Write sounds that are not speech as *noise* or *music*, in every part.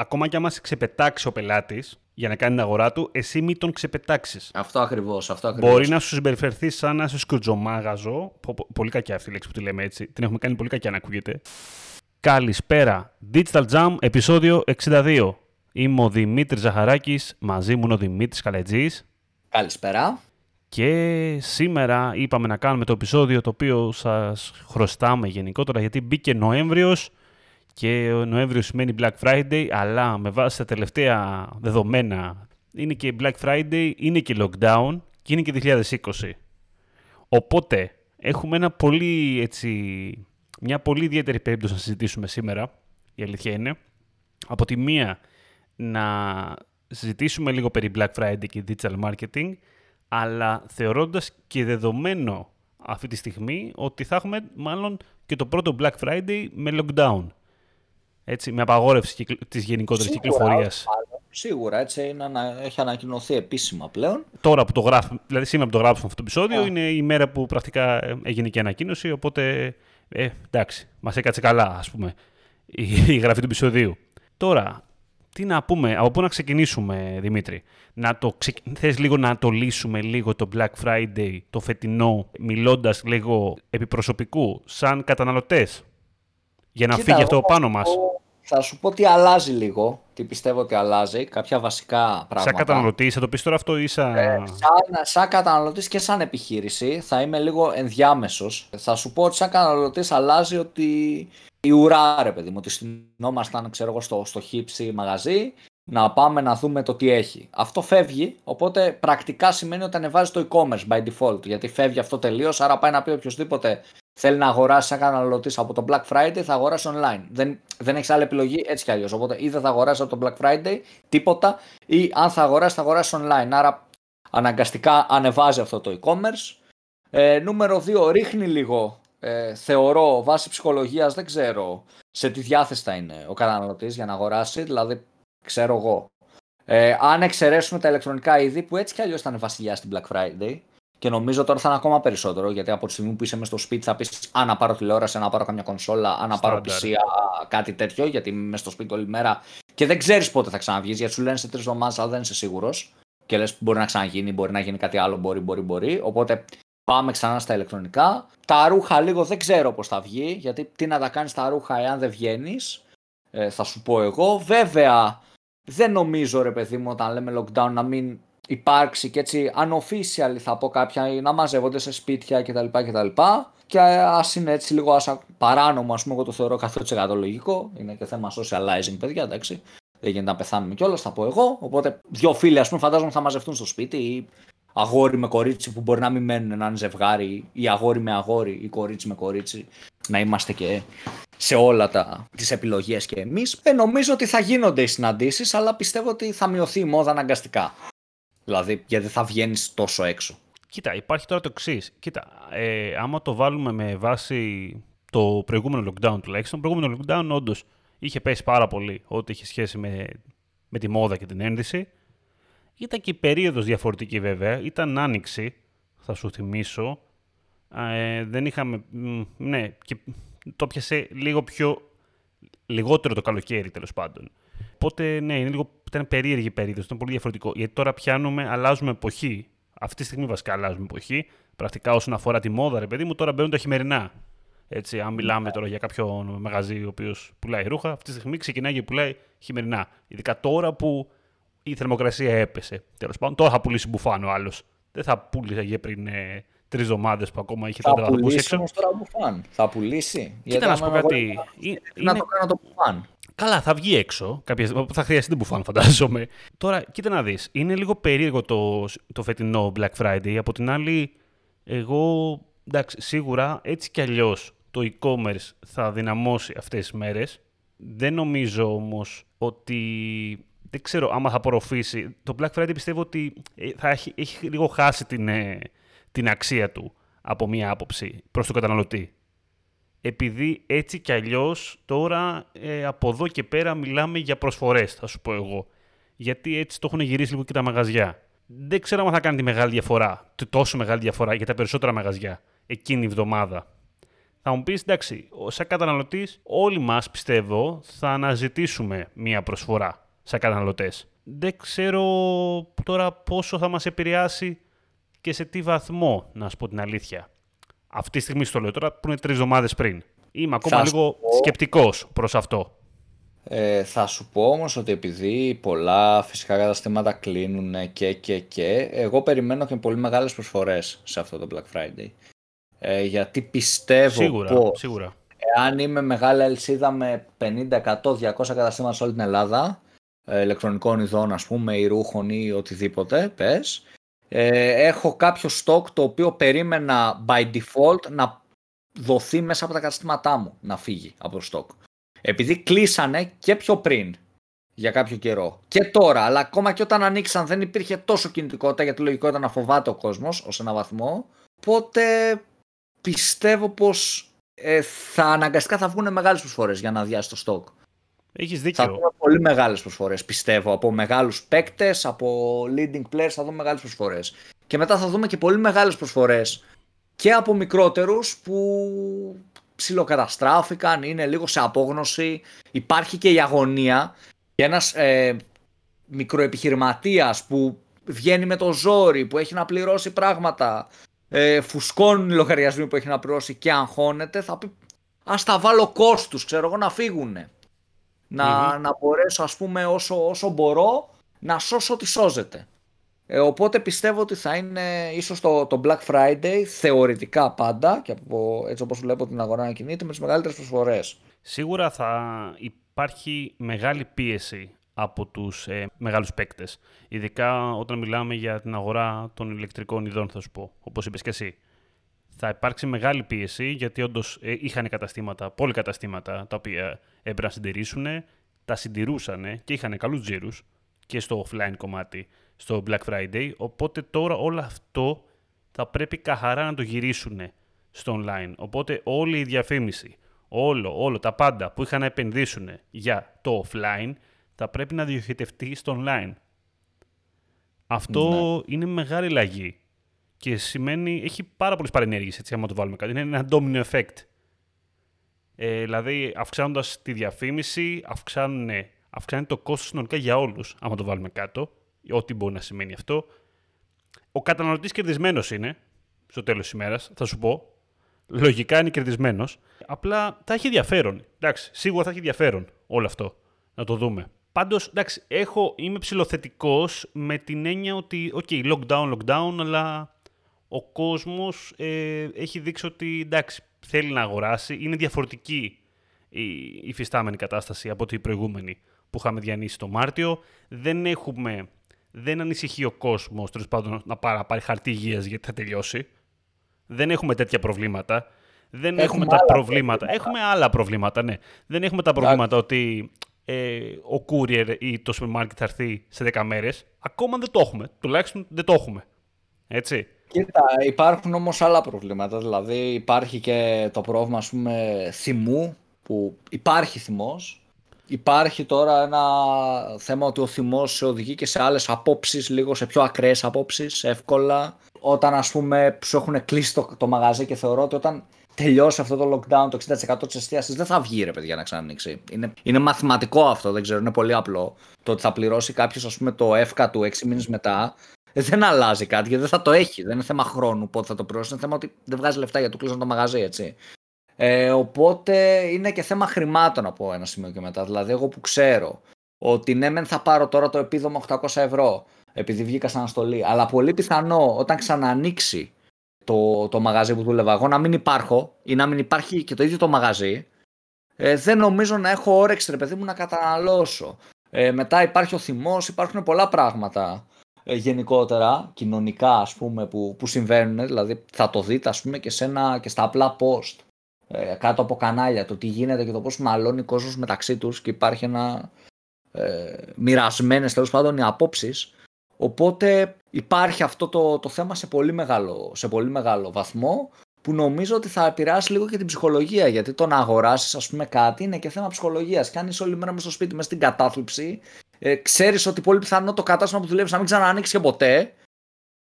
ακόμα κι άμα σε ξεπετάξει ο πελάτης για να κάνει την αγορά του, εσύ μην τον ξεπετάξεις. Αυτό ακριβώς. Αυτό ακριβώς. Μπορεί να σου συμπεριφερθεί σαν να είσαι σκρουτζομάγαζο. Πολύ κακιά αυτή η λέξη που τη λέμε έτσι. Την έχουμε κάνει πολύ κακιά να ακούγεται. Καλησπέρα. Digital Jam, επεισόδιο 62. Είμαι ο Δημήτρης Ζαχαράκης, μαζί μου είναι ο Δημήτρης Καλετζής. Καλησπέρα. Και σήμερα είπαμε να κάνουμε το επεισόδιο το οποίο σας χρωστάμε γενικότερα γιατί μπήκε Νοέμβριος και ο Νοέμβριος σημαίνει Black Friday, αλλά με βάση τα τελευταία δεδομένα είναι και Black Friday, είναι και lockdown και είναι και 2020. Οπότε έχουμε ένα πολύ, έτσι, μια πολύ ιδιαίτερη περίπτωση να συζητήσουμε σήμερα, η αλήθεια είναι. Από τη μία να συζητήσουμε λίγο περί Black Friday και digital marketing, αλλά θεωρώντας και δεδομένο αυτή τη στιγμή ότι θα έχουμε μάλλον και το πρώτο Black Friday με lockdown έτσι, με απαγόρευση της γενικότερης κυκλοφορίας. Σίγουρα, έτσι είναι, έχει ανακοινωθεί επίσημα πλέον. Τώρα που το γράφουμε, δηλαδή σήμερα που το γράψουμε αυτό το επεισόδιο, είναι η μέρα που πρακτικά ε, έγινε και ανακοίνωση, οπότε ε, εντάξει, μας έκατσε καλά, ας πούμε, η, η γραφή του επεισοδίου. Τώρα, τι να πούμε, από πού να ξεκινήσουμε, Δημήτρη; Να το Θες λίγο να το λύσουμε λίγο το Black Friday, το φετινό, μιλώντας λίγο επιπροσωπικού, σαν καταναλωτές, για να φύγει αυτό πάνω μας; Θα σου πω τι αλλάζει λίγο, τι πιστεύω ότι αλλάζει, κάποια βασικά πράγματα. Σαν καταναλωτής, θα το πεις τώρα αυτό ή σαν... Ε, σαν, σαν καταναλωτής και σαν επιχείρηση, θα είμαι λίγο ενδιάμεσος. Θα σου πω ότι σαν καταναλωτής αλλάζει ότι η ουρά, ρε παιδί μου, ότι συνόμασταν, ξέρω εγώ, στο, στο χύψη μαγαζί, να πάμε να δούμε το τι έχει. Αυτό φεύγει, οπότε πρακτικά σημαίνει ότι ανεβάζει το e-commerce by default, γιατί φεύγει αυτό τελείως, άρα πάει να πει οποιοδήποτε θέλει να αγοράσει σαν καταναλωτής από το Black Friday, θα αγοράσει online. Δεν, δεν έχεις άλλη επιλογή έτσι κι αλλιώς. Οπότε ή δεν θα αγοράσει από το Black Friday τίποτα, ή αν θα αγοράσει, θα αγοράσει online. Άρα αναγκαστικά ανεβάζει αυτό το e-commerce. Ε, νούμερο 2, ρίχνει λίγο, ε, θεωρώ, βάσει ψυχολογίας, δεν ξέρω σε τι διάθεση θα είναι ο καταναλωτής για να αγοράσει. Δηλαδή, ξέρω εγώ. Ε, αν εξαιρέσουμε τα ηλεκτρονικά είδη που έτσι κι αλλιώς ήταν βασιλιά στην Black Friday, και νομίζω τώρα θα είναι ακόμα περισσότερο, γιατί από τη στιγμή που είσαι μες στο σπίτι θα πεις αν να πάρω τηλεόραση, αν να πάρω καμιά κονσόλα, αν να πάρω PC, κάτι τέτοιο, γιατί είμαι μες στο σπίτι όλη μέρα και δεν ξέρεις πότε θα ξαναβγείς, γιατί σου λένε σε τρεις εβδομάδες, αλλά δεν είσαι σίγουρος. Και λες μπορεί να ξαναγίνει, μπορεί να γίνει κάτι άλλο, μπορεί, μπορεί, μπορεί. Οπότε πάμε ξανά στα ηλεκτρονικά. Τα ρούχα λίγο δεν ξέρω πώς θα βγει, γιατί τι να τα κάνεις τα ρούχα εάν δεν βγαίνεις. Ε, θα σου πω εγώ. Βέβαια, δεν νομίζω ρε παιδί μου όταν λέμε lockdown να μην υπάρξει και έτσι unofficial θα πω κάποια να μαζεύονται σε σπίτια κτλ. κτλ. Και ας είναι έτσι λίγο άσα, παράνομο, ας πούμε, εγώ το θεωρώ 100% λογικό. Είναι και θέμα socializing, παιδιά, εντάξει. Δεν γίνεται να πεθάνουμε κιόλας, θα πω εγώ. Οπότε, δύο φίλοι, ας πούμε, φαντάζομαι θα μαζευτούν στο σπίτι ή αγόρι με κορίτσι που μπορεί να μην μένουν έναν ζευγάρι ή αγόρι με αγόρι ή κορίτσι με κορίτσι. Να είμαστε και σε όλα τα, τις επιλογές και εμείς. Ε, νομίζω ότι θα γίνονται οι συναντήσεις, αλλά πιστεύω ότι θα μειωθεί η μόδα αναγκαστικά. Δηλαδή, γιατί θα βγαίνεις τόσο έξω. Κοίτα, υπάρχει τώρα το εξής. Κοίτα, ε, άμα το βάλουμε με βάση το προηγούμενο lockdown τουλάχιστον, το προηγούμενο lockdown όντως είχε πέσει πάρα πολύ ό,τι είχε σχέση με, με τη μόδα και την ένδυση. Ήταν και η περίοδος διαφορετική βέβαια. Ήταν άνοιξη, θα σου θυμίσω. Ε, δεν είχαμε... Ναι, και το πιασε λίγο πιο... Λιγότερο το καλοκαίρι τέλος πάντων. Οπότε, ναι, είναι λίγο, ήταν περίεργη περίοδος, ήταν πολύ διαφορετικό. Γιατί τώρα πιάνουμε, αλλάζουμε εποχή. Αυτή τη στιγμή βασικά αλλάζουμε εποχή. Πρακτικά όσον αφορά τη μόδα, ρε παιδί μου, τώρα μπαίνουν τα χειμερινά. Έτσι, αν μιλάμε τώρα για κάποιο μαγαζί ο οποίος πουλάει ρούχα, αυτή τη στιγμή ξεκινάει και πουλάει χειμερινά. Ειδικά τώρα που η θερμοκρασία έπεσε. Τέλος πάντων, τώρα θα πουλήσει μπουφάν ο άλλος. Δεν θα πούλησε πριν ε, τρεις εβδομάδες που ακόμα είχε θα πουλήσει έξω. Όμως τώρα μπουφάν. Θα πουλήσει. Κοίτα να σου πω κάτι. Είναι... Να το κάνω το μπουφάν. Καλά, θα βγει έξω. Κάποια... Θα χρειαστεί την μπουφάν, φαντάζομαι. Τώρα, κοίτα να δεις. Είναι λίγο περίεργο το, το φετινό Black Friday. Από την άλλη, εγώ εντάξει, σίγουρα έτσι κι αλλιώς το e-commerce θα δυναμώσει αυτές τις μέρες. Δεν νομίζω όμως ότι. Δεν ξέρω άμα θα απορροφήσει. Το Black Friday πιστεύω ότι ε, θα έχει, έχει λίγο χάσει την, ε, την αξία του από μία άποψη προς τον καταναλωτή επειδή έτσι κι αλλιώς τώρα ε, από εδώ και πέρα μιλάμε για προσφορές, θα σου πω εγώ. Γιατί έτσι το έχουν γυρίσει λίγο και τα μαγαζιά. Δεν ξέρω αν θα κάνει τη μεγάλη διαφορά, τόσο μεγάλη διαφορά για τα περισσότερα μαγαζιά εκείνη η εβδομάδα. Θα μου πεις, εντάξει, σαν καταναλωτής, όλοι μας πιστεύω θα αναζητήσουμε μία προσφορά σαν καταναλωτές. Δεν ξέρω τώρα πόσο θα μας επηρεάσει και σε τι βαθμό, να σου πω την αλήθεια. Αυτή τη στιγμή στο λέω τώρα που είναι τρεις εβδομάδες πριν. Είμαι ακόμα λίγο πω... σκεπτικός προς αυτό. Ε, θα σου πω όμως ότι επειδή πολλά φυσικά καταστήματα κλείνουν και και και, εγώ περιμένω και πολύ μεγάλες προσφορές σε αυτό το Black Friday. Ε, γιατί πιστεύω σίγουρα, πως σίγουρα. εάν είμαι μεγάλη αλυσίδα με 50, 100, 200 καταστήματα σε όλη την Ελλάδα, ε, ηλεκτρονικών ειδών ας πούμε ή ρούχων ή οτιδήποτε, πες, ε, έχω κάποιο stock το οποίο περίμενα by default να δοθεί μέσα από τα καταστήματά μου, να φύγει από το stock. Επειδή κλείσανε και πιο πριν για κάποιο καιρό και τώρα, αλλά ακόμα και όταν ανοίξαν δεν υπήρχε τόσο κινητικότητα γιατί λογικό ήταν να φοβάται ο κόσμος ως ένα βαθμό. Οπότε πιστεύω πως ε, θα αναγκαστικά θα βγουν μεγάλες προσφορές για να αδειάσει το stock. Έχεις δίκιο. Θα δούμε πολύ μεγάλες προσφορές πιστεύω από μεγάλους παίκτες, από leading players θα δούμε μεγάλες προσφορές. Και μετά θα δούμε και πολύ μεγάλες προσφορές και από μικρότερους που ψιλοκαταστράφηκαν, είναι λίγο σε απόγνωση. Υπάρχει και η αγωνία και ένας ε, μικροεπιχειρηματίας που βγαίνει με το ζόρι, που έχει να πληρώσει πράγματα, ε, φουσκώνουν οι λογαριασμοί που έχει να πληρώσει και αγχώνεται, θα πει ας τα βάλω κόστους, ξέρω εγώ, να φύγουν. Να, να μπορέσω ας πούμε όσο, όσο μπορώ να σώσω ό,τι σώζεται. Ε, οπότε πιστεύω ότι θα είναι ίσως το, το Black Friday θεωρητικά πάντα και από, έτσι όπως βλέπω την αγορά να κινείται με τις μεγαλύτερες προσφορές. Σίγουρα θα υπάρχει μεγάλη πίεση από τους ε, μεγάλους παίκτες. Ειδικά όταν μιλάμε για την αγορά των ηλεκτρικών ειδών θα σου πω, όπως είπες και εσύ. Θα υπάρξει μεγάλη πίεση γιατί όντως ε, είχαν καταστήματα, πολλοί καταστήματα τα οποία έπρεπε να συντηρήσουν, τα συντηρούσαν και είχαν καλούς τζίρους και στο offline κομμάτι στο Black Friday, οπότε τώρα όλο αυτό θα πρέπει καθαρά να το γυρίσουν στο online. Οπότε όλη η διαφήμιση, όλο, όλο, τα πάντα που είχαν να επενδύσουν για το offline, θα πρέπει να διοχετευτεί στο online. Αυτό ναι. είναι μεγάλη αλλαγή και σημαίνει, έχει πάρα πολλές παρενέργειες, έτσι, άμα το βάλουμε κάτι. Είναι ένα domino effect. Ε, δηλαδή, αυξάνοντας τη διαφήμιση, αυξάνει το κόστος συνολικά για όλους, άμα το βάλουμε κάτω ό,τι μπορεί να σημαίνει αυτό. Ο καταναλωτής κερδισμένος είναι, στο τέλος της ημέρας, θα σου πω. Λογικά είναι κερδισμένος. Απλά θα έχει ενδιαφέρον. Εντάξει, σίγουρα θα έχει ενδιαφέρον όλο αυτό. Να το δούμε. Πάντως, εντάξει, έχω, είμαι ψηλοθετικός με την έννοια ότι, OK, lockdown, lockdown, αλλά ο κόσμος ε, έχει δείξει ότι εντάξει, θέλει να αγοράσει. Είναι διαφορετική η υφιστάμενη κατάσταση από την προηγούμενη που είχαμε διανύσει το Μάρτιο. Δεν έχουμε δεν ανησυχεί ο κόσμος τέλος πάντων να πάρει, πάρει χαρτί υγείας γιατί θα τελειώσει. Δεν έχουμε τέτοια προβλήματα. Δεν έχουμε, τα προβλήματα. Έχουμε άλλα προβλήματα, ναι. Δεν έχουμε τα προβλήματα ότι ε, ο courier ή το supermarket θα έρθει σε 10 μέρες. Ακόμα δεν το έχουμε. Τουλάχιστον δεν το έχουμε. Έτσι. Κοίτα, υπάρχουν όμως άλλα προβλήματα. Δηλαδή υπάρχει και το πρόβλημα, ας πούμε, θυμού, που υπάρχει θυμός, Υπάρχει τώρα ένα θέμα ότι ο θυμός σε οδηγεί και σε άλλες απόψεις, λίγο σε πιο ακραίες απόψεις, εύκολα. Όταν ας πούμε σου έχουν κλείσει το, το μαγαζί και θεωρώ ότι όταν τελειώσει αυτό το lockdown, το 60% της εστίασης δεν θα βγει ρε παιδιά να ξανανοίξει. Είναι, είναι μαθηματικό αυτό, δεν ξέρω, είναι πολύ απλό. Το ότι θα πληρώσει κάποιος ας πούμε το εύκα του 6 μήνες μετά δεν αλλάζει κάτι γιατί δεν θα το έχει. Δεν είναι θέμα χρόνου πότε θα το πληρώσει. Είναι θέμα ότι δεν βγάζει λεφτά γιατί του κλείσαν το μαγαζί, έτσι. Ε, οπότε είναι και θέμα χρημάτων από ένα σημείο και μετά. Δηλαδή, εγώ που ξέρω ότι ναι, μεν θα πάρω τώρα το επίδομα 800 ευρώ επειδή βγήκα σαν αναστολή, αλλά πολύ πιθανό όταν ξανανοίξει το, το μαγαζί που δούλευα εγώ να μην υπάρχω ή να μην υπάρχει και το ίδιο το μαγαζί, ε, δεν νομίζω να έχω όρεξη, ρε παιδί μου, να καταναλώσω. Ε, μετά υπάρχει ο θυμός, υπάρχουν πολλά πράγματα ε, γενικότερα, κοινωνικά ας πούμε, που, που συμβαίνουν, δηλαδή θα το δείτε ας πούμε και, σε ένα, και στα απλά post ε, κάτω από κανάλια, το τι γίνεται και το πώς μαλώνει ο κόσμος μεταξύ τους και υπάρχει ένα ε, μοιρασμένες τέλος πάντων οι απόψεις. Οπότε υπάρχει αυτό το, το θέμα σε πολύ, μεγάλο, σε πολύ μεγάλο βαθμό που νομίζω ότι θα επηρεάσει λίγο και την ψυχολογία. Γιατί το να αγοράσεις, ας πούμε, κάτι είναι και θέμα ψυχολογίας. Κάνεις όλη μέρα μες στο σπίτι, μες στην κατάθλιψη. Ε, Ξέρεις ότι πολύ πιθανό το κατάστημα που δουλεύεις να μην ξανανοίξει και ποτέ.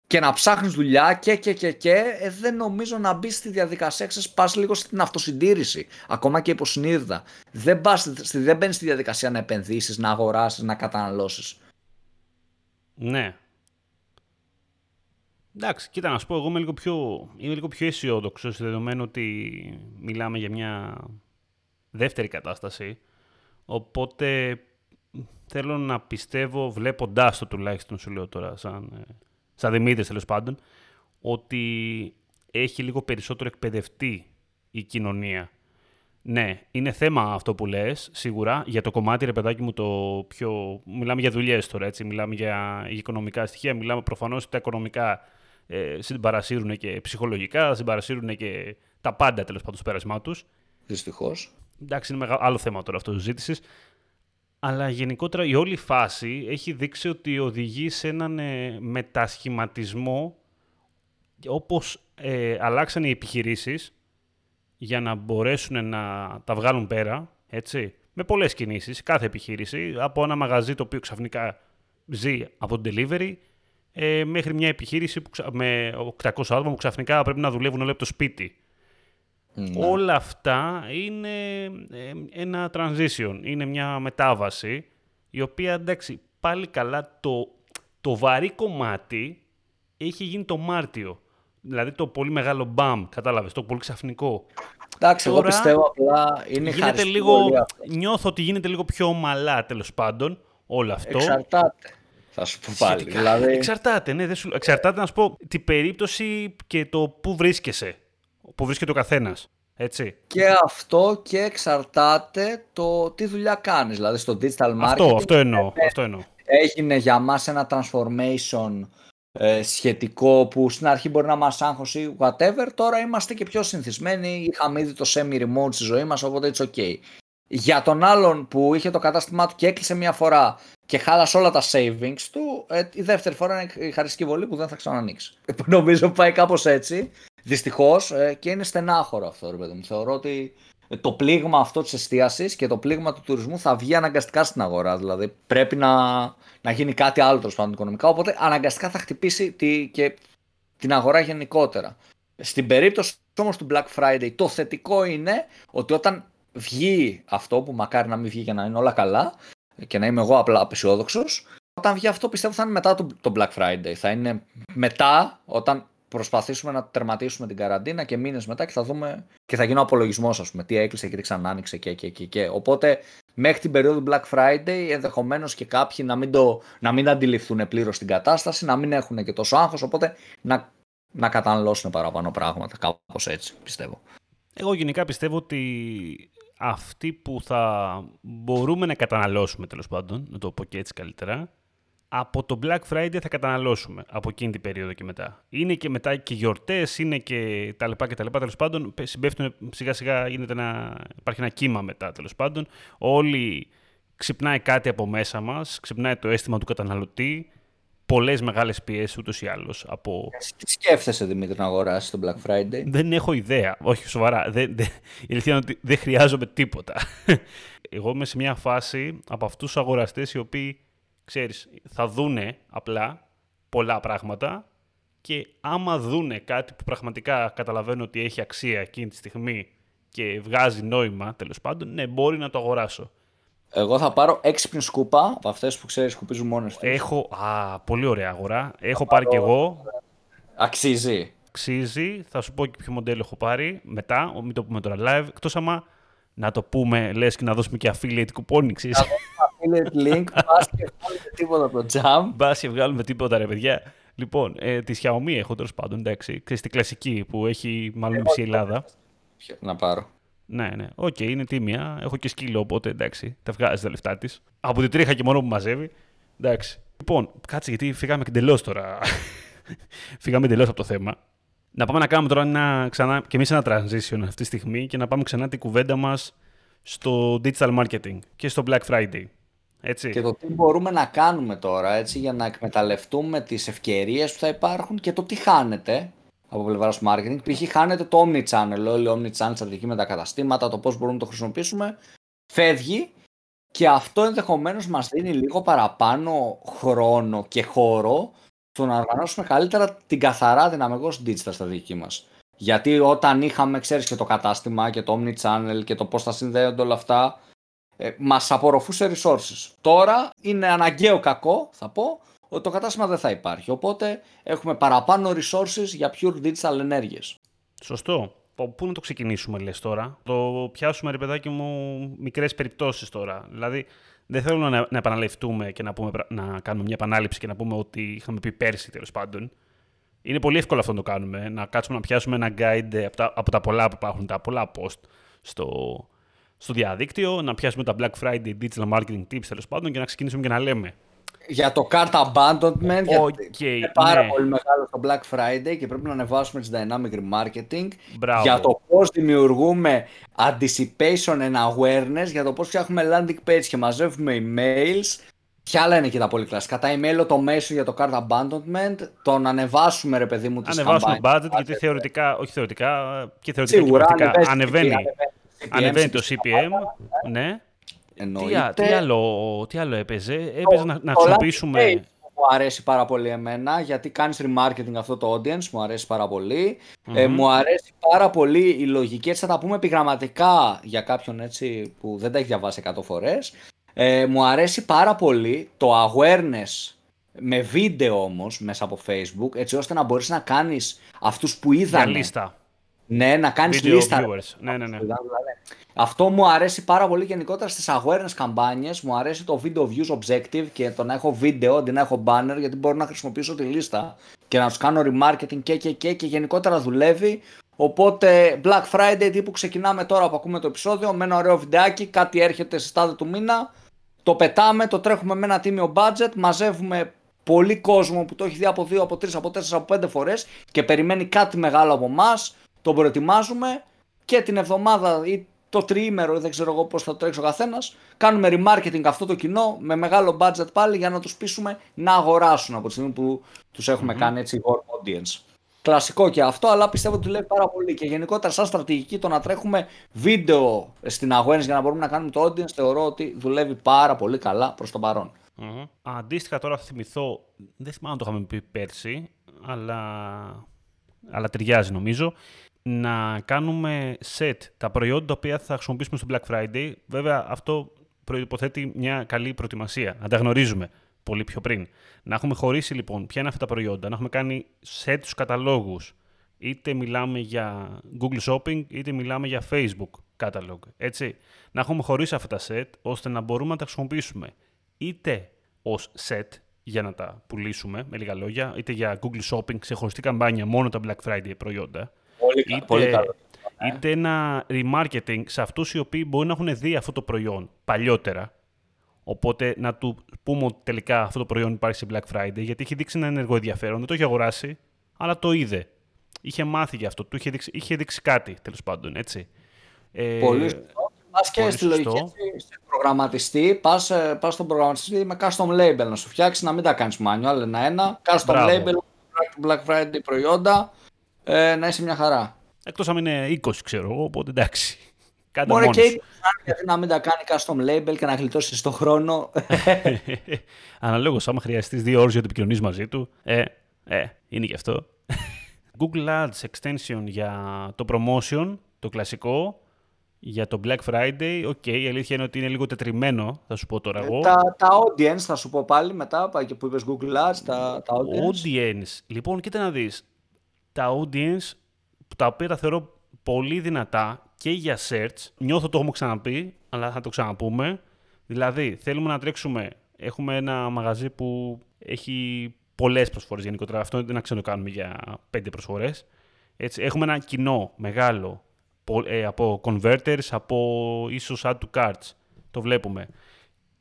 και να ψάχνεις δουλειά και και και και ε, δεν νομίζω να μπεις στη διαδικασία ξέρεις πας λίγο στην αυτοσυντήρηση ακόμα και υποσυνείδητα δεν, πας, δεν μπαίνεις στη διαδικασία να επενδύσεις, να αγοράσεις, να καταναλώσεις Ναι Εντάξει, κοίτα να σου πω, εγώ είμαι λίγο πιο, είμαι λίγο πιο αισιόδοξο δεδομένου ότι μιλάμε για μια δεύτερη κατάσταση. Οπότε θέλω να πιστεύω, βλέποντάς το τουλάχιστον σου λέω τώρα, σαν, ε, σαν Δημήτρης τέλος πάντων, ότι έχει λίγο περισσότερο εκπαιδευτεί η κοινωνία. Ναι, είναι θέμα αυτό που λες, σίγουρα. Για το κομμάτι, ρε παιδάκι μου, το πιο... Μιλάμε για δουλειές τώρα, έτσι. Μιλάμε για οικονομικά στοιχεία. Μιλάμε προφανώς τα οικονομικά ε, συμπαρασύρουν και ψυχολογικά, συμπαρασύρουν και τα πάντα τέλος πάντων στο πέρασμά τους. Δυστυχώς. Εντάξει, είναι άλλο θέμα τώρα αυτό ζήτησης. Αλλά γενικότερα η όλη φάση έχει δείξει ότι οδηγεί σε έναν ε, μετασχηματισμό όπως ε, αλλάξαν οι επιχειρήσεις για να μπορέσουν να τα βγάλουν πέρα, έτσι, με πολλές κινήσεις, κάθε επιχείρηση, από ένα μαγαζί το οποίο ξαφνικά ζει από το delivery, ε, μέχρι μια επιχείρηση που, με 800 άτομα που ξαφνικά πρέπει να δουλεύουν όλοι από το σπίτι. Ναι. Όλα αυτά είναι ε, ένα transition, είναι μια μετάβαση, η οποία εντάξει πάλι καλά το, το βαρύ κομμάτι έχει γίνει το Μάρτιο. Δηλαδή το πολύ μεγάλο μπαμ, κατάλαβες, το πολύ ξαφνικό. Εντάξει, εγώ πιστεύω απλά είναι γίνεται λίγο, Νιώθω ότι γίνεται λίγο πιο ομαλά τέλος πάντων όλο αυτό. Εξαρτάται. Θα σου πω πάλι. Δηλαδή... Εξαρτάται, ναι, δεν σου... Εξαρτάται να σου πω την περίπτωση και το πού βρίσκεσαι. Πού βρίσκεται ο καθένας. Έτσι. Και αυτό και εξαρτάται το τι δουλειά κάνεις. Δηλαδή στο digital marketing. Αυτό, αυτό εννοώ. Αυτό εννοώ. Έγινε για μας ένα transformation ε, σχετικό που στην αρχή μπορεί να μας άγχωσε ή whatever. Τώρα είμαστε και πιο συνηθισμένοι. Είχαμε ήδη το semi-remote στη ζωή μας, οπότε it's okay. Για τον άλλον που είχε το κατάστημά του και έκλεισε μία φορά και χάλασε όλα τα savings του, ε, η δεύτερη φορά είναι η χαριστική βολή που δεν θα ξανανοίξει. Νομίζω πάει κάπως έτσι. Δυστυχώς ε, και είναι στενάχωρο αυτό, ρε παιδί μου. Θεωρώ ότι το πλήγμα αυτό της εστίασης και το πλήγμα του τουρισμού θα βγει αναγκαστικά στην αγορά. Δηλαδή πρέπει να, να γίνει κάτι άλλο τέλος πάντων οικονομικά. Οπότε αναγκαστικά θα χτυπήσει τη, και την αγορά γενικότερα. Στην περίπτωση όμως του Black Friday, το θετικό είναι ότι όταν βγει αυτό που μακάρι να μην βγει και να είναι όλα καλά, και να είμαι εγώ απλά απεσιόδοξος. Όταν βγει αυτό πιστεύω θα είναι μετά το, το Black Friday. Θα είναι μετά όταν προσπαθήσουμε να τερματίσουμε την καραντίνα και μήνες μετά και θα δούμε και θα γίνει ο απολογισμός, ας πούμε, τι έκλεισε και τι ξανά άνοιξε και, και, και, και. Οπότε μέχρι την περίοδο Black Friday ενδεχομένως και κάποιοι να μην, το, να μην αντιληφθούν πλήρως την κατάσταση, να μην έχουν και τόσο άγχος. Οπότε να, να καταναλώσουν παραπάνω πράγματα. Κάπως έτσι πιστεύω. Εγώ γενικά πιστεύω ότι αυτοί που θα μπορούμε να καταναλώσουμε τέλος πάντων, να το πω και έτσι καλύτερα, από το Black Friday θα καταναλώσουμε από εκείνη την περίοδο και μετά. Είναι και μετά και γιορτές, είναι και τα λοιπά και τα λοιπά. Τέλος πάντων, συμπέφτουν σιγά σιγά, γίνεται ένα, υπάρχει ένα κύμα μετά τέλος πάντων. Όλοι ξυπνάει κάτι από μέσα μας, ξυπνάει το αίσθημα του καταναλωτή, πολλές μεγάλες πιέσεις ούτως ή άλλως. Από... Τι σκέφτεσαι, Δημήτρη, να αγοράσεις το Black Friday; Δεν έχω ιδέα. Όχι, σοβαρά. Δεν, δεν, η αλήθεια είναι ότι δεν χρειάζομαι τίποτα. *laughs* Εγώ είμαι σε μια φάση από αυτούς τους αγοραστές οι οποίοι, ξέρεις, θα δούνε απλά πολλά πράγματα και άμα δούνε κάτι που πραγματικά καταλαβαίνω ότι έχει αξία εκείνη τη στιγμή και βγάζει νόημα, τέλος πάντων, ναι, μπορεί να το αγοράσω. Εγώ θα πάρω έξυπνη σκούπα από αυτές που ξέρεις σκουπίζουν μόνες τους. Έχω. Α, πολύ ωραία αγορά. Έχω πάρει κι εγώ. Αξίζει. Αξίζει. Θα σου πω και ποιο μοντέλο έχω πάρει μετά. Μην το πούμε τώρα live. Εκτός άμα να το πούμε, λες και να δώσουμε και affiliate κουπόνι, ξέρεις. affiliate link. *laughs* Μπας και βγάλουμε τίποτα από το jam. Μπας και βγάλουμε τίποτα, ρε παιδιά. Λοιπόν, ε, τη Xiaomi έχω τέλος πάντων, εντάξει. Ξέρεις, τη κλασική που έχει μάλλον μισή Ελλάδα. Να πάρω. Ναι, ναι. OK, okay, είναι τίμια. Έχω και σκύλο, οπότε εντάξει, τα βγάζεις τα λεφτά της. Από την τρίχα και μόνο που μαζεύει. Εντάξει. Λοιπόν, κάτσε γιατί φύγαμε εντελώς τώρα. *laughs* φύγαμε εντελώς από το θέμα. Να πάμε να κάνουμε τώρα ένα, ξανά, και εμείς ένα transition αυτή τη στιγμή και να πάμε ξανά την κουβέντα μας στο digital marketing και στο Black Friday. Έτσι. Και το τι μπορούμε να κάνουμε τώρα έτσι, για να εκμεταλλευτούμε τις ευκαιρίες που θα υπάρχουν και το τι χάνεται από πλευράς marketing. Π.χ. χάνεται το omnichannel, όλη η omnichannel στρατηγική με τα καταστήματα, το πώς μπορούμε να το χρησιμοποιήσουμε. Φεύγει και αυτό ενδεχομένως μας δίνει λίγο παραπάνω χρόνο και χώρο στο να οργανώσουμε καλύτερα την καθαρά δυναμικό digital στρατηγική μας. Γιατί όταν είχαμε, ξέρεις, και το κατάστημα και το omni-channel και το πώς θα συνδέονται όλα αυτά, ε, μας απορροφούσε resources. Τώρα είναι αναγκαίο κακό, θα πω, ότι το κατάστημα δεν θα υπάρχει. Οπότε έχουμε παραπάνω resources για pure digital ενέργειες. Σωστό. Πού να το ξεκινήσουμε, λες τώρα; Το πιάσουμε, ρε παιδάκι μου, μικρές περιπτώσεις τώρα. Δηλαδή, δεν θέλω να, να επαναληφθούμε και να, πούμε, να κάνουμε μια επανάληψη και να πούμε ότι είχαμε πει πέρσι, τέλος πάντων. Είναι πολύ εύκολο αυτό να το κάνουμε. Να κάτσουμε να πιάσουμε ένα guide από τα, από τα πολλά που υπάρχουν, τα πολλά post στο, στο διαδίκτυο, να πιάσουμε τα Black Friday Digital Marketing Tips τέλος πάντων και να ξεκινήσουμε και να λέμε για το cart abandonment, okay, γιατί είναι πάρα ναι. πολύ μεγάλο το Black Friday και πρέπει να ανεβάσουμε τις dynamic remarketing. Μπράβο. Για το πώς δημιουργούμε anticipation and awareness, για το πώς φτιάχνουμε landing page και μαζεύουμε emails. Ποια άλλα είναι και τα πολύ κλασικά. Τα email το μέσο για το cart abandonment, το να ανεβάσουμε ρε παιδί μου τις Ανεβάσουμε budget, γιατί θεωρητικά, όχι θεωρητικά, και θεωρητικά Σίγουρα, και πρακτικά ανεβαίνει, ανεβαίνει, το CPM. ναι. Τι, τι, άλλο, τι άλλο έπαιζε, έπαιζε να, να χρησιμοποιήσουμε... Μου αρέσει πάρα πολύ εμένα, γιατί κάνεις remarketing αυτό το audience, μου αρέσει πάρα Ε, μου αρέσει πάρα πολύ η λογική, έτσι θα τα πούμε επιγραμματικά για κάποιον έτσι που δεν τα έχει διαβάσει 100 φορές. Ε, μου αρέσει πάρα πολύ το awareness με βίντεο όμως μέσα από facebook, έτσι ώστε να μπορείς να κάνεις αυτούς που είδαν. λίστα. Ναι, να κάνεις λίστα. Ναι, ναι, ναι. Αυτό μου αρέσει πάρα πολύ γενικότερα στις awareness καμπάνιες. Μου αρέσει το video views objective και το να έχω βίντεο αντί να έχω banner γιατί μπορώ να χρησιμοποιήσω τη λίστα και να τους κάνω remarketing και και και και γενικότερα δουλεύει. Οπότε Black Friday τύπου ξεκινάμε τώρα που ακούμε το επεισόδιο με ένα ωραίο βιντεάκι, κάτι έρχεται στη στάδια του μήνα, το πετάμε, το τρέχουμε με ένα τίμιο budget, μαζεύουμε πολύ κόσμο που το έχει δει από 2, από 3, από 4, από 5 φορές και περιμένει κάτι μεγάλο από εμά. Τον προετοιμάζουμε και την εβδομάδα ή το τριήμερο, δεν ξέρω εγώ πώς θα το τρέξει ο καθένας. Κάνουμε remarketing αυτό το κοινό με μεγάλο budget πάλι για να τους πείσουμε να αγοράσουν από τη στιγμή που τους εχουμε κάνει έτσι warm audience. Κλασικό και αυτό, αλλά πιστεύω ότι λέει πάρα πολύ. Και γενικότερα, σαν στρατηγική, το να τρέχουμε βίντεο στην αγορά για να μπορούμε να κάνουμε το audience, θεωρώ ότι δουλεύει πάρα πολύ καλά προς το παρον Αντίστοιχα, τώρα θα θυμηθώ, δεν θυμάμαι αν το είχαμε πει πέρσι, αλλά, αλλά ταιριάζει νομίζω να κάνουμε set τα προϊόντα τα οποία θα χρησιμοποιήσουμε στο Black Friday. Βέβαια, αυτό προϋποθέτει μια καλή προετοιμασία, να τα γνωρίζουμε πολύ πιο πριν. Να έχουμε χωρίσει λοιπόν ποια είναι αυτά τα προϊόντα, να έχουμε κάνει set τους καταλόγους. Είτε μιλάμε για Google Shopping, είτε μιλάμε για Facebook catalog. Έτσι. Να έχουμε χωρίσει αυτά τα set, ώστε να μπορούμε να τα χρησιμοποιήσουμε είτε ως set για να τα πουλήσουμε, με λίγα λόγια, είτε για Google Shopping, ξεχωριστή καμπάνια, μόνο τα Black Friday προϊόντα, Πολύ, είτε, πολύ καλό. Είτε ένα remarketing σε αυτούς οι οποίοι μπορεί να έχουν δει αυτό το προϊόν παλιότερα. Οπότε να του πούμε ότι τελικά αυτό το προϊόν υπάρχει σε Black Friday, γιατί έχει δείξει ένα ενεργό ενδιαφέρον, δεν το έχει αγοράσει, αλλά το είδε. Είχε μάθει για αυτό, του είχε δείξει, είχε δείξει κάτι τέλος πάντων, έτσι. Ε, πολύ σωστό. Πας και στη λογική σε προγραμματιστή, πας ε, πας στον προγραμματιστή με custom label να σου φτιάξει, να μην τα κάνεις manual ένα-ένα. Custom Μπράβο. label, Black Friday προϊόντα, ε, να είσαι μια χαρά. Εκτός αν είναι 20 ξέρω εγώ, οπότε εντάξει. Κάντε Μπορεί και 20 γιατί να μην τα κάνει custom label και να γλιτώσεις τον χρόνο. *laughs* Αναλόγως, άμα χρειαστείς δύο ώρες για να επικοινωνείς μαζί του, ε, ε, είναι και αυτό. *laughs* Google Ads extension για το promotion, το κλασικό, για το Black Friday, OK, okay, η αλήθεια είναι ότι είναι λίγο τετριμμένο, θα σου πω τώρα εγώ. Τα, τα audience, θα σου πω πάλι μετά, που είπες Google Ads, τα, τα audience. Audience. Λοιπόν, κοίτα να δεις, τα audience, τα οποία τα θεωρώ πολύ δυνατά και για search. Νιώθω το έχουμε ξαναπεί, αλλά θα το ξαναπούμε. Δηλαδή, θέλουμε να τρέξουμε. Έχουμε ένα μαγαζί που έχει πολλές προσφορές γενικότερα. Αυτό δεν να κάνουμε για πέντε προσφορές. Έτσι, έχουμε ένα κοινό μεγάλο ε, από converters, από ίσως add to cards. Το βλέπουμε.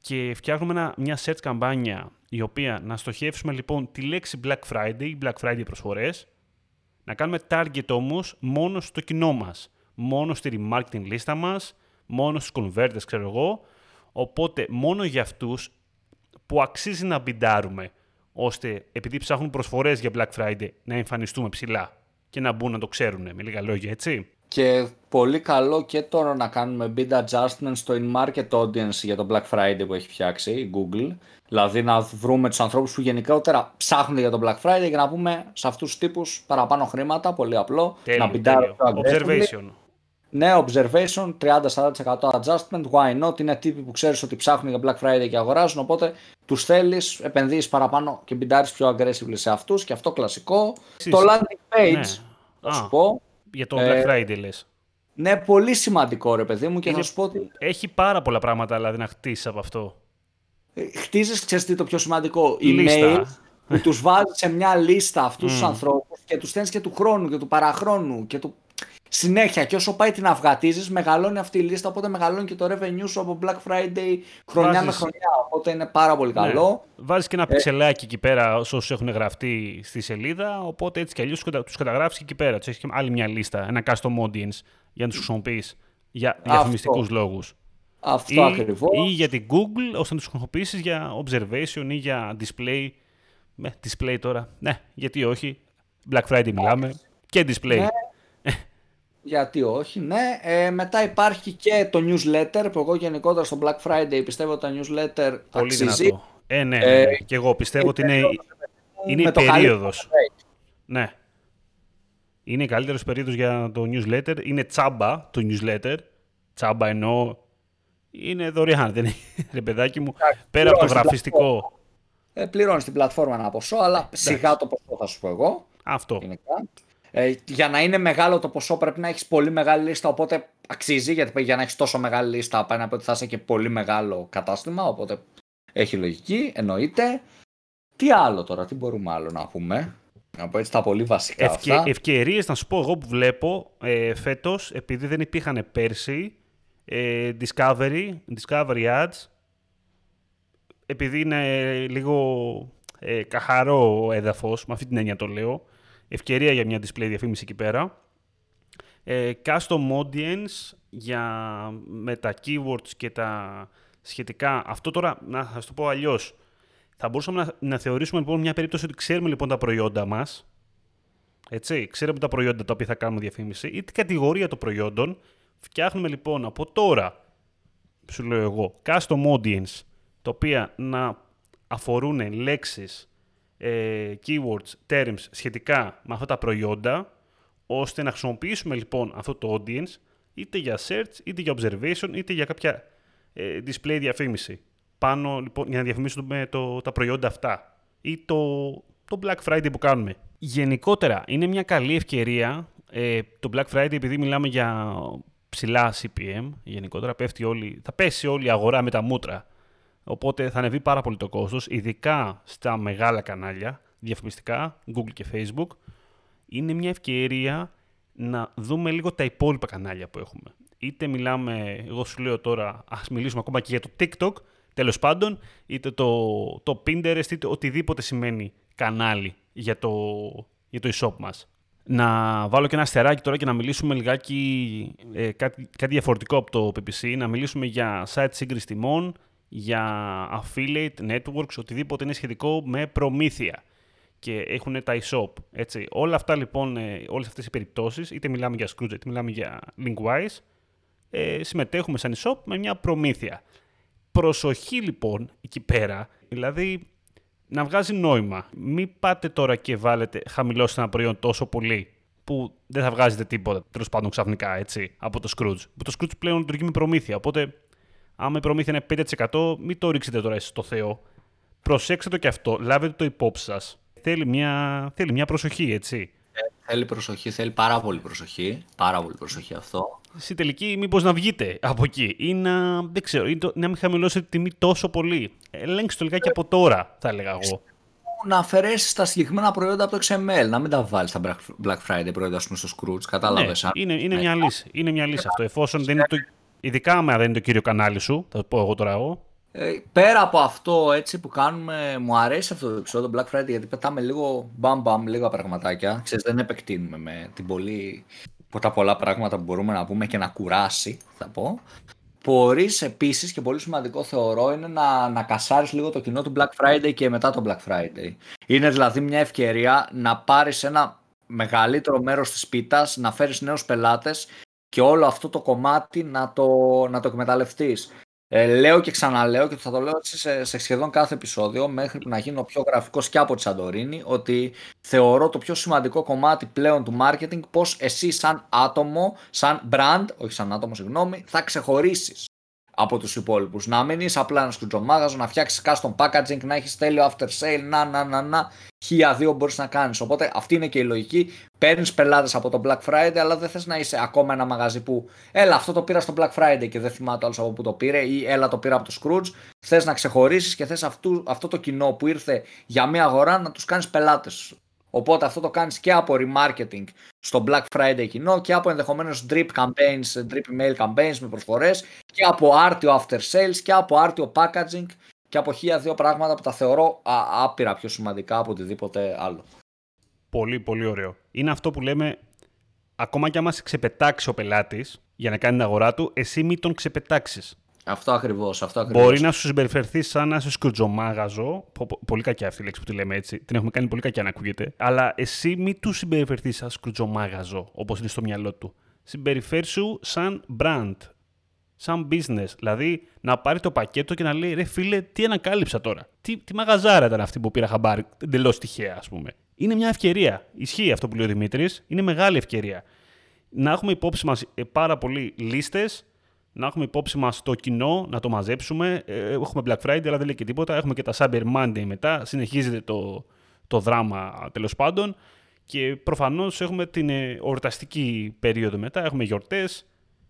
Και φτιάχνουμε μια search καμπάνια η οποία να στοχεύσουμε λοιπόν τη λέξη Black Friday, Black Friday προσφορές, να κάνουμε target όμως μόνο στο κοινό μας. Μόνο στη remarketing λίστα μας, μόνο στους converters ξέρω εγώ. Οπότε μόνο για αυτούς που αξίζει να μπιντάρουμε, ώστε επειδή ψάχνουν προσφορές για Black Friday να εμφανιστούμε ψηλά και να μπουν να το ξέρουν με λίγα λόγια, έτσι. Και πολύ καλό και τώρα να κάνουμε bid adjustment στο in-market audience για το Black Friday που έχει φτιάξει η Google. Δηλαδή να βρούμε τους ανθρώπους που γενικότερα ψάχνουν για το Black Friday και να πούμε σε αυτούς τους τύπους παραπάνω χρήματα, πολύ απλό. Τέλειο, να τέλειο. Observation. Ναι, observation, 30-40% adjustment, why not, είναι τύποι που ξέρεις ότι ψάχνουν για Black Friday και αγοράζουν, οπότε τους θέλεις, επενδύεις παραπάνω και μπιντάρεις πιο aggressively σε αυτούς και αυτό κλασικό. Το landing page, Ναι. θα Α. σου πω, Για το Ε, Black Friday λες. ναι, πολύ σημαντικό ρε παιδί μου και Είναι- θα σου πω ότι Έχει πάρα πολλά πράγματα δηλαδή να χτίσεις από αυτό. ε, χτίζεις, ξέρεις τι το πιο σημαντικό, Λίστα. email που τους βάζεις σε μια λίστα αυτούς τους Μμ. ανθρώπους και τους στέλνεις και του χρόνου και του παραχρόνου και του... Συνέχεια και όσο πάει την αυγατίζεις μεγαλώνει αυτή η λίστα οπότε μεγαλώνει και το revenue σου από Black Friday χρονιά με Βάζεις- χρονιά οπότε είναι πάρα πολύ Ναι. καλό. Βάζεις και ένα Ε. πιξελάκι εκεί πέρα όσους έχουν γραφτεί στη σελίδα. Οπότε έτσι κι αλλιώς τους καταγράφεις και εκεί πέρα. Τους έχεις και άλλη μια λίστα, ένα custom audience για να τους χρησιμοποιείς για διαφημιστικούς λόγους. Αυτό ακριβώς. ή για την Google ώστε να τους χρησιμοποιήσεις για observation ή για display. Ναι, display τώρα. Ναι, γιατί όχι. Black Friday μιλάμε. Και display. Ναι. Γιατί όχι, ναι. Ε, μετά υπάρχει και το newsletter που εγώ γενικότερα στο Black Friday πιστεύω ότι τα newsletter Πολύ αξίζει. δυνατό. Ε, ναι, ναι, Ε, ναι. Και εγώ πιστεύω ότι είναι, είναι η με το καλύτερο περίοδος. Ναι. Είναι η καλύτερη περίοδο για το newsletter. Είναι τσάμπα το newsletter. Τσάμπα εννοώ. Είναι δωρεάν, δεν είναι, *laughs* ρε παιδάκι μου. Πέρα από το πληρώνεις την γραφιστικό. Ε, πληρώνεις την πλατφόρμα ένα ποσό, αλλά σιγά το ποσό θα σου πω εγώ. Αυτό. γενικά. Ε, για να είναι μεγάλο το ποσό πρέπει να έχεις πολύ μεγάλη λίστα, οπότε αξίζει, γιατί για να έχεις τόσο μεγάλη λίστα πάει να πει ότι θα είσαι και πολύ μεγάλο κατάστημα, οπότε έχει λογική, εννοείται. Τι άλλο τώρα, τι μπορούμε άλλο να πούμε; Να πω έτσι τα πολύ βασικά Ευκαι, αυτά. ευκαιρίες, να σου πω εγώ που βλέπω ε, φέτος, επειδή δεν υπήρχαν πέρσι, ε, Discovery, Discovery Ads, επειδή είναι λίγο ε, καθαρό έδαφος, με αυτή την έννοια το λέω, ευκαιρία για μια display διαφήμιση εκεί πέρα. Ε, custom audience για, με τα keywords και τα σχετικά. Αυτό τώρα, να θα σου το πω αλλιώς. Θα μπορούσαμε να, να θεωρήσουμε λοιπόν μια περίπτωση ότι ξέρουμε λοιπόν τα προϊόντα μας, έτσι, ξέρουμε τα προϊόντα τα οποία θα κάνουμε διαφήμιση ή την κατηγορία των προϊόντων. Φτιάχνουμε λοιπόν από τώρα, σου λέω εγώ, custom audience, τα οποία να αφορούν λέξεις, ε, keywords, terms σχετικά με αυτά τα προϊόντα, ώστε να χρησιμοποιήσουμε λοιπόν αυτό το audience είτε για search, είτε για observation, είτε για κάποια ε, display διαφήμιση. Πάνω λοιπόν για να διαφημίσουμε το, τα προϊόντα αυτά ή το, το Black Friday που κάνουμε. Γενικότερα είναι μια καλή ευκαιρία ε, το Black Friday επειδή μιλάμε για ψηλά CPM γενικότερα πέφτει όλη, θα πέσει όλη η αγορά με τα μούτρα οπότε θα ανεβεί πάρα πολύ το κόστος ειδικά στα μεγάλα κανάλια διαφημιστικά Google και Facebook είναι μια ευκαιρία να δούμε λίγο τα υπόλοιπα κανάλια που έχουμε. Είτε μιλάμε, εγώ σου λέω τώρα, ας μιλήσουμε ακόμα και για το TikTok, τέλος πάντων, είτε το, το Pinterest, είτε οτιδήποτε σημαίνει κανάλι για το, για το e-shop μας. Να βάλω και ένα αστεράκι τώρα και να μιλήσουμε λιγάκι ε, κάτι, κάτι διαφορετικό από το PPC, να μιλήσουμε για site σύγκρισης τιμών, για affiliate networks, οτιδήποτε είναι σχετικό με προμήθεια και έχουν τα e-shop. Έτσι. Όλα αυτά λοιπόν, ε, όλες αυτές οι περιπτώσεις, είτε μιλάμε για Scrooge, είτε μιλάμε για Linkwise, ε, συμμετέχουμε σαν e-shop με μια προμήθεια. Προσοχή λοιπόν εκεί πέρα, δηλαδή να βγάζει νόημα. Μην πάτε τώρα και βάλετε, χαμηλώσετε ένα προϊόν τόσο πολύ που δεν θα βγάζετε τίποτα, τέλος πάντων ξαφνικά, έτσι, από το Scrooge. Που το Scrooge πλέον λειτουργεί με προμήθεια, οπότε άμα η προμήθεια είναι 5%, μην το ρίξετε τώρα εσείς στο Θεό. Προσέξτε το και αυτό, λάβετε το υπόψη σας. Θέλει μια, θέλει μια προσοχή, έτσι. Θέλει προσοχή, θέλει πάρα πολύ προσοχή. Πάρα πολύ προσοχή αυτό. Στη τελική, μήπως να βγείτε από εκεί ή να, δεν ξέρω, ή το- να μην χαμηλώσετε τη τιμή τόσο πολύ. Ελέγξτε το λιγάκι από τώρα, θα έλεγα εγώ. Να αφαιρέσεις τα συγκεκριμένα προϊόντα από το XML, να μην τα βάλεις τα Black- Black Friday προϊόντα ας πούμε, στο Scrooge. Κατάλαβες. Ναι, είναι, είναι μια λύση. Είναι μια λύση αυτό. Εφόσον δεν είναι το. Ειδικά άμα δεν είναι το κύριο κανάλι σου, θα το πω εγώ τώρα εγώ. Ε, πέρα από αυτό έτσι που κάνουμε, μου αρέσει αυτό το επεισόδιο Black Friday γιατί πετάμε λίγο μπαμ μπαμ, λίγα πραγματάκια. Ξέρεις, δεν επεκτείνουμε με την πολύ, από τα πολλά πράγματα που μπορούμε να πούμε και να κουράσει, θα πω. Μπορείς επίσης και πολύ σημαντικό θεωρώ είναι να, να κασάρεις λίγο το κοινό του Black Friday και μετά το Black Friday. Είναι δηλαδή μια ευκαιρία να πάρεις ένα μεγαλύτερο μέρος της πίτας, να φέρεις νέους πελάτες και όλο αυτό το κομμάτι να το, να το εκμεταλλευτείς. Ε, λέω και ξαναλέω και θα το λέω σε, σε σχεδόν κάθε επεισόδιο μέχρι που να γίνω πιο γραφικός και από τη Σαντορίνη ότι θεωρώ το πιο σημαντικό κομμάτι πλέον του marketing πως εσύ σαν άτομο, σαν brand, όχι σαν άτομο συγγνώμη, θα ξεχωρίσεις από τους υπόλοιπους. Να μην είσαι απλά ένας σκουτζομάγαζο, να φτιάξεις custom packaging, να έχεις τέλειο after sale, να, να, να, να, χίλια δύο μπορείς να κάνεις. Οπότε αυτή είναι και η λογική. Παίρνεις πελάτες από το Black Friday, αλλά δεν θες να είσαι ακόμα ένα μαγαζί που έλα αυτό το πήρα στο Black Friday και δεν θυμάται άλλος από που το πήρε ή έλα το πήρα από το Scrooge. Θες να ξεχωρίσεις και θες αυτού, αυτό το κοινό που ήρθε για μια αγορά να τους κάνεις πελάτες Οπότε αυτό το κάνεις και από remarketing στο Black Friday κοινό και από ενδεχομένως drip campaigns, drip email campaigns με προσφορές και από άρτιο after sales και από άρτιο packaging και από χίλια δύο πράγματα που τα θεωρώ άπειρα πιο σημαντικά από οτιδήποτε άλλο. Πολύ, πολύ ωραίο. Είναι αυτό που λέμε, ακόμα κι άμα σε ξεπετάξει ο πελάτης για να κάνει την αγορά του, εσύ μην τον ξεπετάξεις. Αυτό ακριβώς. Αυτό ακριβώς. Μπορεί να σου συμπεριφερθεί σαν να είσαι σκρουτζομάγαζο. Πολύ κακιά αυτή η λέξη που τη λέμε έτσι. Την έχουμε κάνει πολύ κακιά να ακούγεται. Αλλά εσύ μην του συμπεριφερθείς σαν σκρουτζομάγαζο, όπως είναι στο μυαλό του. Συμπεριφέρει σου σαν brand. Σαν business. Δηλαδή να πάρει το πακέτο και να λέει ρε φίλε, τι ανακάλυψα τώρα. Τι, τι μαγαζάρα ήταν αυτή που πήρα χαμπάρι εντελώς τυχαία, ας πούμε. Είναι μια ευκαιρία. Ισχύει αυτό που λέει ο Δημήτρης. Είναι μεγάλη ευκαιρία. Να έχουμε υπόψη μας ε, πάρα πολλοί λίστες να έχουμε υπόψη μας το κοινό, να το μαζέψουμε. Ε, έχουμε Black Friday, αλλά δεν λέει και τίποτα. Έχουμε και τα Cyber Monday μετά. Συνεχίζεται το, το δράμα τέλος πάντων. Και προφανώς έχουμε την ε, ορταστική περίοδο μετά. Έχουμε γιορτές,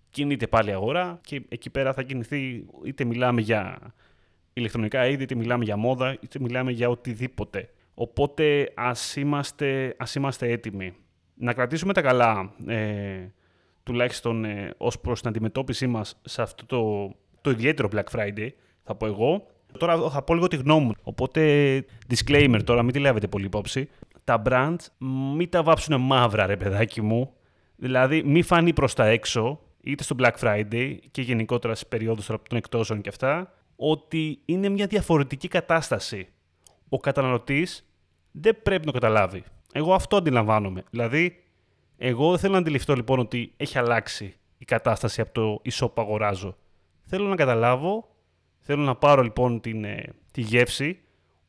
κινείται πάλι αγορά και εκεί πέρα θα κινηθεί είτε μιλάμε για ηλεκτρονικά είδη, είτε μιλάμε για μόδα, είτε μιλάμε για οτιδήποτε. Οπότε ας είμαστε, ας είμαστε έτοιμοι. Να κρατήσουμε τα καλά ε, τουλάχιστον ε, ως προς την αντιμετώπιση μας σε αυτό το, το ιδιαίτερο Black Friday, θα πω εγώ. Τώρα θα πω λίγο τη γνώμη μου. Οπότε, disclaimer τώρα, μην τη λάβετε πολύ υπόψη. Τα brands μην τα βάψουν μαύρα, ρε παιδάκι μου. Δηλαδή, μην φανεί προς τα έξω, είτε στο Black Friday και γενικότερα στις περιόδους των εκτόσεων και αυτά, ότι είναι μια διαφορετική κατάσταση. Ο καταναλωτής δεν πρέπει να καταλάβει. Εγώ αυτό αντιλαμβάνομαι. Δηλαδή, εγώ θέλω να αντιληφθώ λοιπόν ότι έχει αλλάξει η κατάσταση από το e-shop αγοράζω. Θέλω να καταλάβω, θέλω να πάρω λοιπόν την, ε, τη γεύση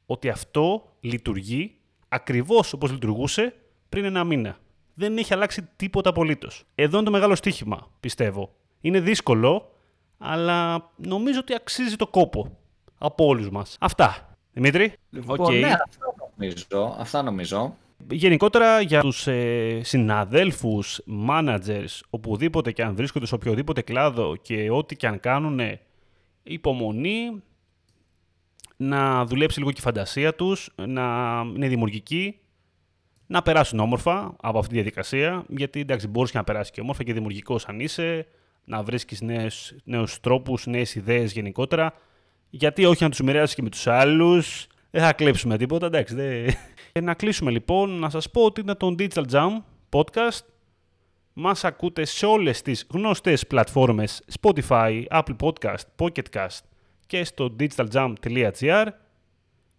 ότι αυτό λειτουργεί ακριβώς όπως λειτουργούσε πριν ένα μήνα. Δεν έχει αλλάξει τίποτα απολύτως. Εδώ είναι το μεγάλο στοίχημα, πιστεύω. Είναι δύσκολο, αλλά νομίζω ότι αξίζει το κόπο από όλους μας. Αυτά. Δημήτρη. Λοιπόν, okay. ναι, αυτά νομίζω. Αυτά νομίζω. Γενικότερα για τους ε, συναδέλφους, managers, οπουδήποτε και αν βρίσκονται σε οποιοδήποτε κλάδο και ό,τι και αν κάνουν, υπομονή, να δουλέψει λίγο και η φαντασία τους, να είναι δημιουργικοί, να περάσουν όμορφα από αυτή τη διαδικασία, γιατί εντάξει μπορείς και να περάσεις και όμορφα και δημιουργικός αν είσαι, να βρίσκεις νέους, νέους τρόπους, νέες ιδέες γενικότερα, γιατί όχι να τους μοιράσει και με τους άλλους, δεν θα κλέψουμε τίποτα, εντάξει. Δεν... Και να κλείσουμε λοιπόν, να σας πω ότι είναι το Digital Jam podcast. Μας ακούτε σε όλες τις γνωστές πλατφόρμες Spotify, Apple Podcast, Pocket Cast και στο digitaljam.gr.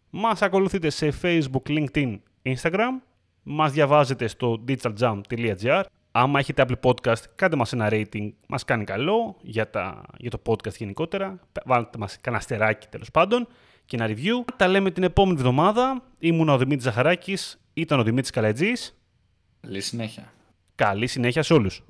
Μας ακολουθείτε σε Facebook, LinkedIn, Instagram. Μας διαβάζετε στο digitaljam.gr. Άμα έχετε Apple Podcast, κάντε μας ένα rating, μας κάνει καλό για, τα, για το podcast γενικότερα. Βάλτε μας κανένα αστεράκι τέλος πάντων και ένα review. Τα λέμε την επόμενη εβδομάδα. Ήμουν ο Δημήτρης Ζαχαράκης, ήταν ο Δημήτρης Καλατζής. Καλή συνέχεια. Καλή συνέχεια σε όλους.